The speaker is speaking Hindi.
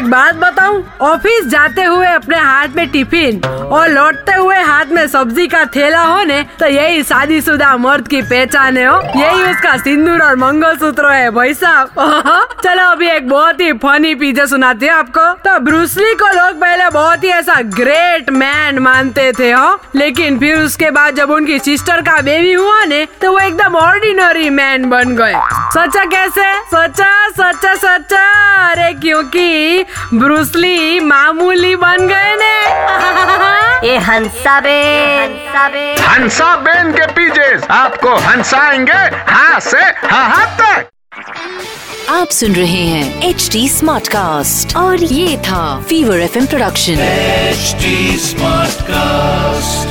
एक बात बताऊँ? ऑफ़िस जाते हुए अपने हाथ में टिफ़िन और लौटते हुए हाथ में सब्ज़ी का थैला होने तो यही शादीशुदा मर्द की पहचान है हो। यही उसका सिंदूर और मंगलसूत्र है भाई साहब। चलो अभी एक बहुत ही फनी पीछे सुनाती हूँ आपको। तो ब्रूसली को लोग पहले बहुत ही ऐसा ग्रेट मैन मानते थे हो। लेकिन फिर उसके बाद जब उनकी सिस्टर का बेबी हुआ ने तो वो एकदम ऑर्डिनरी मैन बन गए। सोचा कैसे? सोचा सोचा सोचा अरे क्योंकि ब्रूसली मामूली बन गए ने। ये हंसा बैंड हंसा बेन के पीछे आपको हंसाएँगे हाँ से हाँ तक। आप सुन रहे हैं एच डी स्मार्ट कास्ट और ये था Fever FM production HD smart Smartcast.